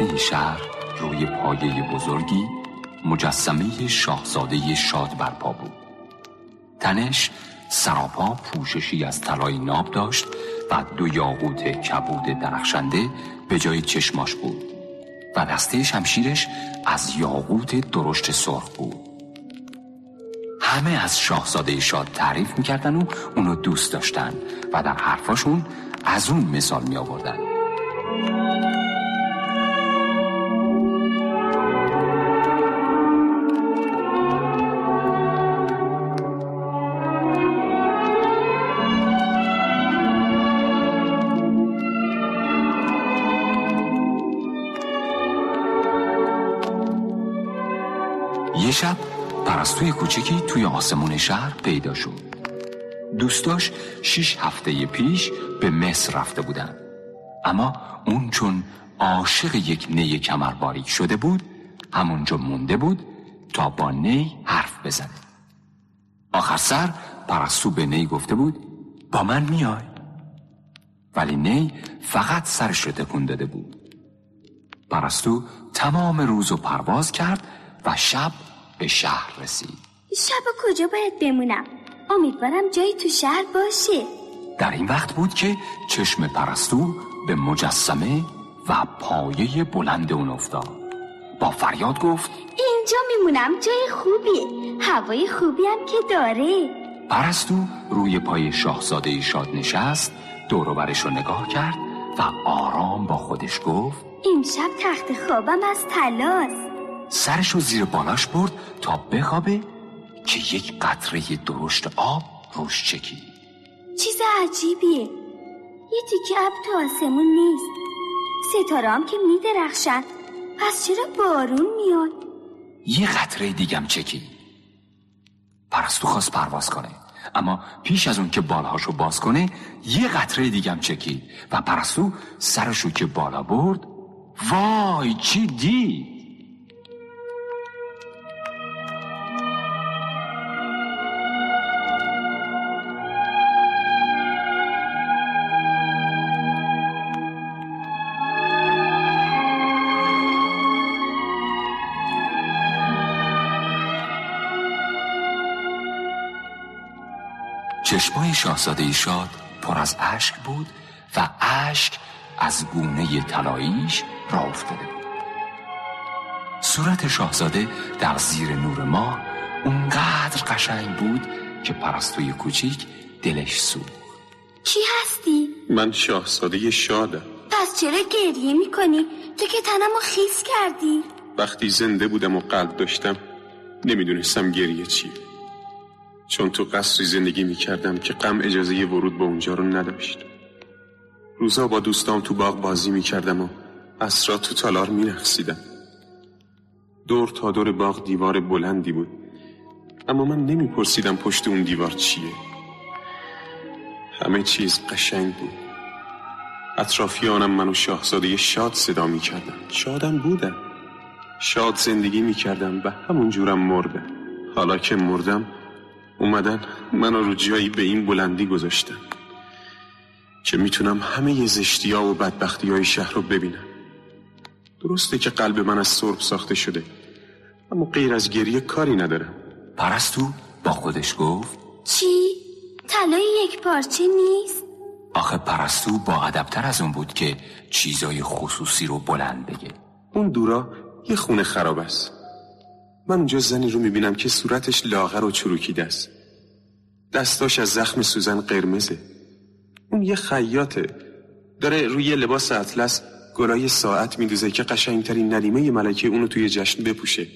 نقطه شهر روی پایه بزرگی مجسمه شاهزاده شاد برپا بود. تنش سراپا پوششی از طلای ناب داشت و دو یاقوت کبود درخشنده به جای چشماش بود و دسته شمشیرش از یاقوت درشت سرخ بود. همه از شاهزاده شاد تعریف می‌کردن و اونو دوست داشتن و در حرفاشون از اون مثال می آوردن شب؟ پرستوی کوچکی توی آسمون شهر پیدا شد. دوستاش شیش هفته پیش به مصر رفته بودن. اما اون چون عاشق یک نی کمر باریک شده بود همونجا مونده بود تا با نی حرف بزنه. آخر سر پرستو به نی گفته بود با من میای. ولی نی فقط سرش رو تکون داده بود. پرستو تمام روز و پرواز کرد و شب به شهر رسید. شب کجا باید بمونم؟ امیدوارم جایی تو شهر باشه. در این وقت بود که چشم پرستو به مجسمه و پایه بلند اون افتاد. با فریاد گفت اینجا میمونم جای خوبیه. هوای خوبی هم که داره. پرستو روی پای شاهزاده شاد نشست دوروبرش رو نگاه کرد و آرام با خودش گفت امشب تخت خوابم از تلاست سرش رو زیر بالاش برد تا بخوابه که یک قطره درشت آب روش چکید چیز عجیبیه. یه تیکه اب تو آسمون نیست. ستاره هم که میدرخشن. پس چرا بارون میاد؟ یه قطره دیگم چکید پرستو خواست پرواز کنه. اما پیش از اون که بالهاشو باز کنه یه قطره دیگم چکید و پرستو سرشو که بالا برد وای چی دید چشمای شاهزاده شاد پر از اشک بود و اشک از گونه طلاییش را افتاده بود. صورت شاهزاده در زیر نور ماه اونقدر قشنگ بود که پرستوی کوچیک دلش سوخت کی هستی؟ من شاهزاده شادم. پس چرا گریه می‌کنی؟ تو که تنمو خیس کردی. وقتی زنده بودم و قلب داشتم نمی‌دونستم گریه چیه. چون تو قصری زندگی می‌کردم که غم اجازه ورود به اونجا رو نداشت. روزا با دوستام تو باغ بازی می‌کردم و اسرا تو تالار مینقصیدم. دور تا دور باغ دیوار بلندی بود. اما من نمیپرسیدم پشت اون دیوار چیه. همه چیز قشنگ بود. اطرافیانم منو شاهزاده شاد صدا می‌کردن. شادم بودم. شاد زندگی می‌کردم و همون جورم مردم حالا که مردم اومدن منو رو جایی به این بلندی گذاشتن که می‌تونم همه ی زشتی ها و بدبختی های شهر رو ببینم درسته که قلب من از سرب ساخته شده اما غیر از گریه کاری ندارم پرستو با خودش گفت چی؟ طلای یک پارچه نیست؟ آخه پرستو با ادبتر از اون بود که چیزای خصوصی رو بلند بگه اون دورا یه خونه خراب است من اونجا زنی رو می‌بینم که صورتش لاغر و چروکیده است. دستاش از زخم سوزن قرمزه. اون یه خیاطه. داره روی لباس اطلس گلای ساعت میدوزه که قشنگترین ندیمه ملکه اونو توی جشن بپوشه.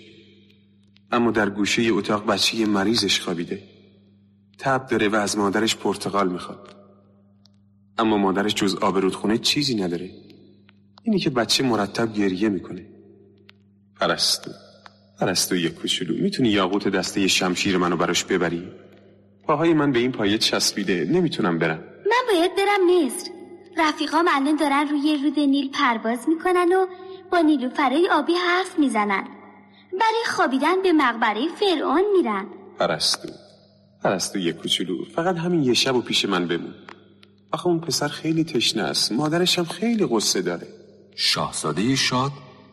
اما در گوشه اتاق بچه مریضش خوابیده. تب داره و از مادرش پرتقال می‌خواد. اما مادرش جز آب رودخونه چیزی نداره. اینی که بچه مرتب گریه می‌کنه. پرستو. پرستو یک کوچولو. می‌تونی یاقوت دسته شمشیر منو براش ببری؟ پاهای من به این پایه چسبیده. نمی‌تونم برم. من باید برم مصر. رفیقام الان دارن روی رود نیل پرواز می‌کنن و با نیلوفرای آبی حرف می‌زنن. برای خوابیدن به مقبره فرعون میرن. پرستو. پرستو یک کوچولو. فقط همین یه شب و پیش من بمون. آخه اون پسر خیلی تشنه است. مادرش هم خیلی قصه داره. شاهزاده شاد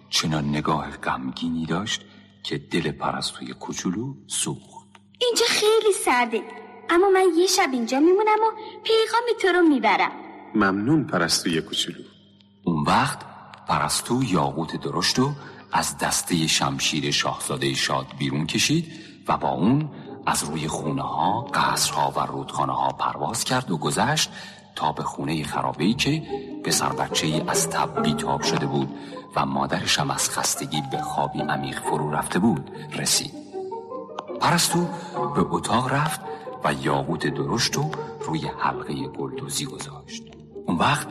چنان نگاه غمگینی داشت؟ که دل پرستوی کوچولو سوخت. اینجا خیلی سرده. اما من یه شب اینجا میمونم و پیغام تو رو می‌برم. ممنون پرستوی کوچولو. اون وقت پرستو یاقوت درشت و از دسته شمشیر شاهزاده شاد بیرون کشید و با اون از روی خونه ها، قصرها و رودخانه ها پرواز کرد و گذشت تا به خونه خرابه ای که پسر بچه از تب بیتاب شده بود و مادرش هم از خستگی به خوابی عمیق فرو رفته بود رسید. پرستو به اتاق رفت و یاقوت درشت رو روی حلقه گلدوزی گذاشت. اون وقت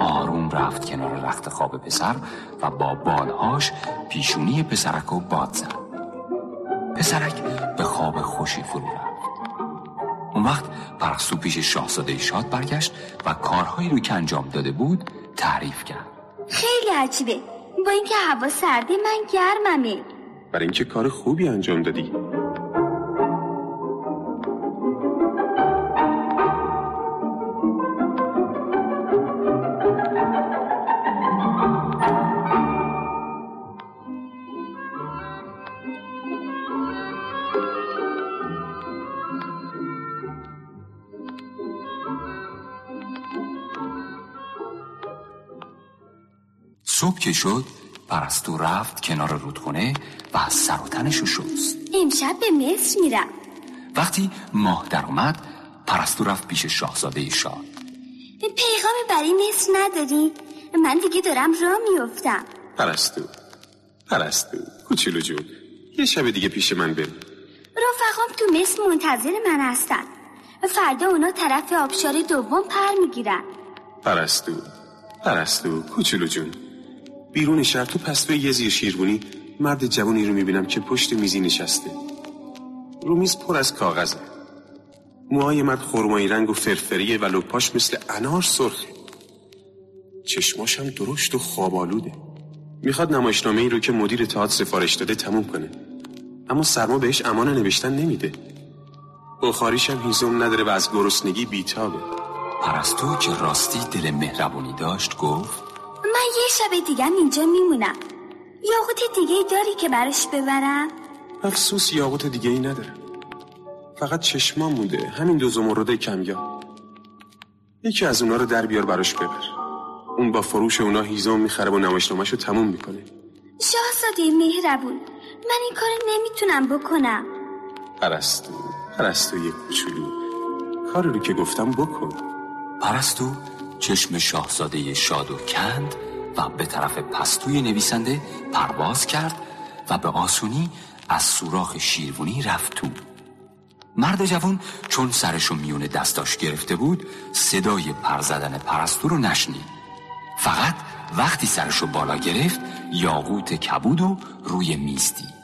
آروم رفت کنار رخت خواب پسر و با بالهاش پیشونی پسرک رو باد زد. پسرک به خواب خوشی فرو رفت. اون وقت پرستو پیش شاهزاده شاد برگشت و کارهایی رو که انجام داده بود تعریف کرد. خیلی عجیبه. با اینکه هوا سرده من گرممه. برای اینکه کار خوبی انجام دادی. صبح که شد پرستو رفت کنار رودخونه و از سر و تنشو شست. امشب به مصر میرم. وقتی ماه در اومد پرستو رفت پیش شاهزاده شاد پیغام برای مصر نداری؟ من دیگه دارم راه میفتم پرستو پرستو کوچولو جون یه شب دیگه پیش من بریم رفقام تو مصر منتظر من هستن. فردا اونا طرف آبشار دوم پر می‌گیرن. پرستو پرستو کوچولو جون. بیرون شهر تو پستوی یه زیر شیربونی مرد جوانی رو می‌بینم که پشت میزی نشسته. رو میز پر از کاغذه. موهای مرد خرمایی رنگ و فرفریه و لپاش مثل انار سرخه. هم درشت و خوابالوده می‌خواد نمایشنامه ای رو که مدیر تئاتر سفارش داده تموم کنه. اما سرما بهش امان نوشتن نمیده. بخاریش هم هیزم نداره و از گرسنگی بیتابه. پرستو که راستی دل مهربونی داشت گفت یه شب دیگه اینجا میمونم. یاقوت دیگه ای داری که براش ببرم؟ افسوس یاقوت دیگه ای نداره. فقط چشما مونده همین دو زمرد کمیا یکی از اونا رو در بیار براش ببر. اون با فروش اونا هیزم می‌خره و نمایشنامه‌شو تموم می‌کنه. شاهزاده مهربون من این کار نمی‌تونم بکنم. پرستو پرستو یه کوچولو. کاری رو که گفتم بکن. پرستو چشم شاهزاده شادو کند و به طرف پستوی نویسنده پرواز کرد و به آسونی از سوراخ شیروانی رفت تو. مرد جوان چون سرشو میون دستاش گرفته بود صدای پرزدن پرستو رو نشنید. فقط وقتی سرشو بالا گرفت یاقوت کبود و روی میز دید.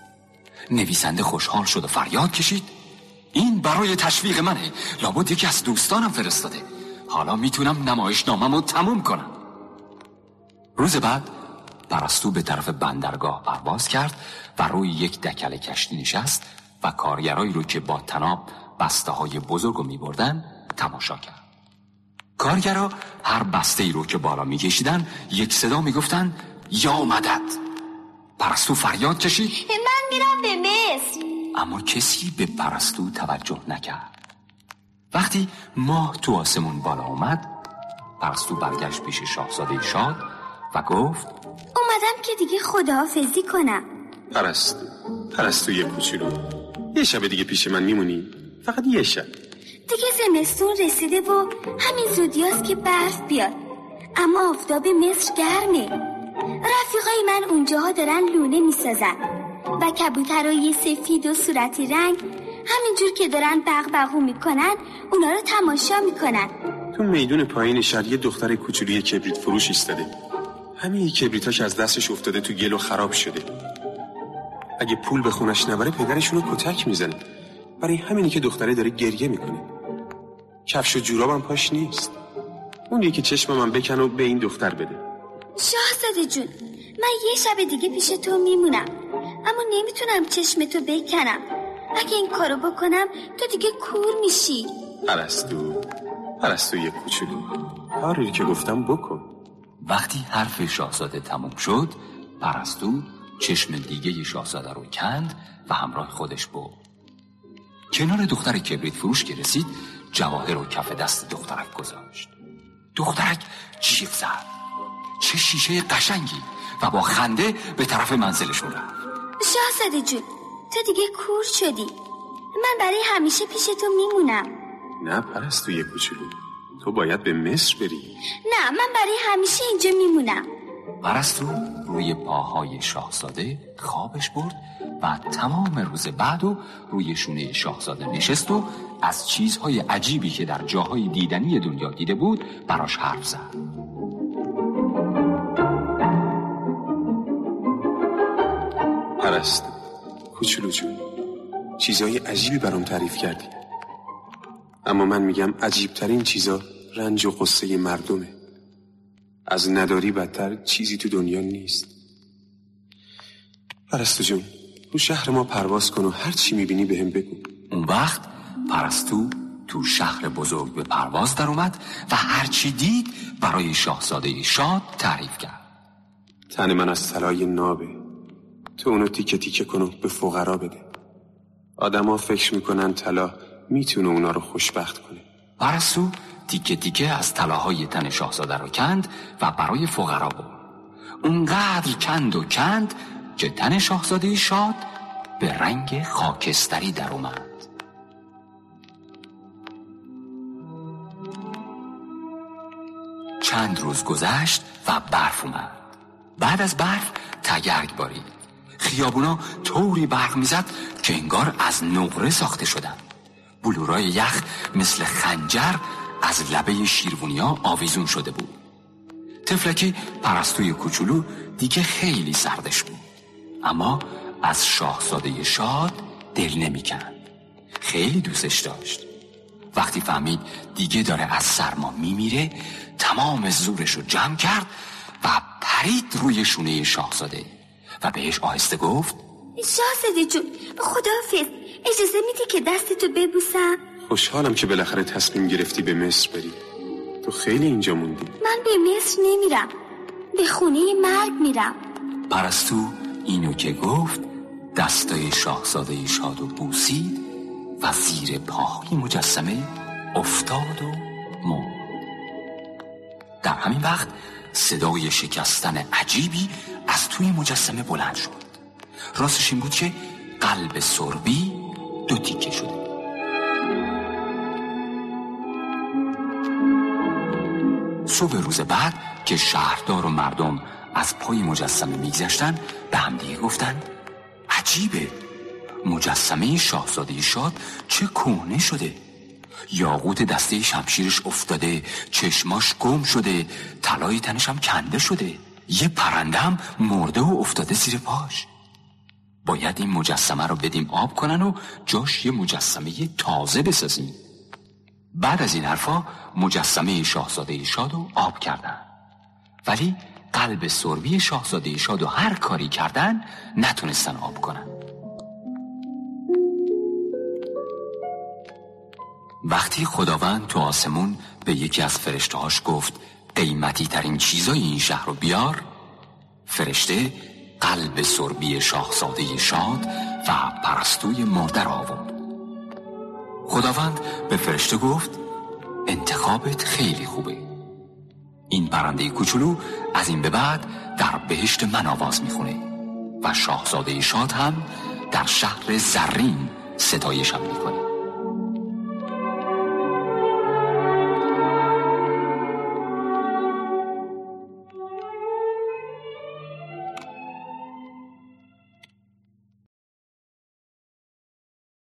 نویسنده خوشحال شد و فریاد کشید. این برای تشویق منه. لابد یکی از دوستانم فرستاده. حالا می‌تونم نمایش نامم تموم کنم. روز بعد پرستو به طرف بندرگاه پرواز کرد و روی یک دکل کشتی نشست و کارگرایی رو که با تناب بسته های بزرگ رو می بردن تماشا کرد. کارگرا هر بسته ای رو که بالا می کشیدن یک صدا می گفتن یا مدد پرستو فریاد کشید. من میرم به مصر. اما کسی به پرستو توجه نکرد. وقتی ماه تو آسمون بالا اومد پرستو برگشت پیش شاهزاده شاد و گفت اومدم که دیگه خداحافظی کنم. پرستو پرستو یه کوچولو. یه شب دیگه پیش من میمونی؟ فقط یه شب. دیگه زمستون رسیده و همین زودیاست که برف بیاد. اما آفتاب مصر گرمه. رفیقای من اونجاها دارن لونه می‌سازن. و کبوترای سفید و صورتی رنگ همینجور که دارن بغبغو می‌کنن اونا رو تماشا می‌کنن. تو میدون پایین شهر یه دختر کوچولوی کبریت فروش ایستاده. همین کبریتاش از دستش افتاده تو گل و خراب شده. اگه پول به خونش نبره پدرشونو کتک می‌زنه. برای همینی که دختره داره گریه می‌کنه. کفش و جورابم پاش نیست. اون یکی چشم من بکن و به این دختر بده. شاهزاده جون من یه شب دیگه پیش تو میمونم. اما نمی‌تونم چشم تو بکنم. اگه این کارو بکنم تو دیگه کور میشی. پرستو پرستو یه کوچولو. کاری که گفتم بکن. وقتی حرف شاهزاده تموم شد پرستو چشم دیگه شاهزاده رو کند و همراه خودش برد. کنار دختر کبریت فروش که رسید جواهر رو کف دست دخترک گذاشت. دخترک جیغ زد. چه شیشه قشنگی و با خنده به طرف منزلشون رفت. شاهزاده جون تو دیگه کور شدی. من برای همیشه پیش تو میمونم. نه پرستو یه کوچولو. تو باید به مصر بری. نه من برای همیشه اینجا میمونم. پرستو روی پاهای شاهزاده خوابش برد و تمام روز بعد و روی شونه شاهزاده نشست و از چیزهای عجیبی که در جاهای دیدنی دنیا دیده بود براش حرف زد. پرست کوچولو جون چیزای عجیبی برام تعریف کردی. اما من میگم عجیبترین چیزا رنج و قصه مردمه. از نداری بدتر چیزی تو دنیا نیست. پرستو جون تو شهر ما پرواز کن و هر چی می‌بینی بهم بگو. اون وقت پرستو تو شهر بزرگ به پرواز در اومد و هرچی دید برای شاهزاده شاد تعریف کرد. تن من از طلای نابه. تو اونو تیکه تیکه کن و به فقرا بده. آدما فکر می‌کنن طلا می‌تونه اونا رو خوشبخت کنه. پرستو تیکه تیکه از طلاهای تن شاهزاده رو کند و برای فقرا برد اونقدر کند و کند که تن شاهزاده شاد به رنگ خاکستری در اومد. چند روز گذشت و برف اومد. بعد از برف تگرگ بارید. خیابونا طوری برق می‌زد که انگار از نقره ساخته شدن بلورای یخ مثل خنجر از لبه شیروونیا آویزون شده بود. تفلکی پرستوی کوچولو دیگه خیلی سردش بود. اما از شاهزاده شاد دل نمی‌کند خیلی دوستش داشت. وقتی فهمید دیگه داره از سرما میمیره تمام زورش رو جمع کرد و پرید روی شونه شاهزاده و بهش آهسته گفت شاهزاده جون خداحافظ اجازه میدی که دستتو ببوسم؟ خوشحالم که بالاخره تصمیم گرفتی به مصر بری. تو خیلی اینجا موندی. من به مصر نمیرم. به خونه مرگ میرم. پرستو اینو که گفت دستای شاهزاده شاد و بوسید و زیر پاهای مجسمه افتاد و مرد. در همین وقت صدای شکستن عجیبی از توی مجسمه بلند شد. راستش این بود که قلب سربی دو تیکه شده. صبح روز بعد که شهردار و مردم از پای مجسمه میگذشتن به همدیگه گفتن عجیبه. مجسمه شاهزاده شاد چه کهنه شده؟ یاقوت دسته شمشیرش افتاده چشماش گم شده طلای تنش هم کنده شده. یه پرنده هم مرده و افتاده زیر پاش. باید این مجسمه رو بدیم آب کنن و جاش یه مجسمه تازه بسازیم. بعد از این حرفا مجسمه شاهزاده شاد آب کردن. ولی قلب سربی شاهزاده شاد هر کاری کردن نتونستن آب کنن. وقتی خداوند تو آسمون به یکی از فرشتهاش گفت قیمتی ترین چیزای این شهر رو بیار فرشته قلب سربی شاهزاده شاد و پرستوی مادر آورد. خداوند به فرشته گفت انتخابت خیلی خوبه. این پرنده کوچولو از این به بعد در بهشت من آواز می‌خونه و شاهزاده شاد هم در شهر زرین ستایشم می‌کنه.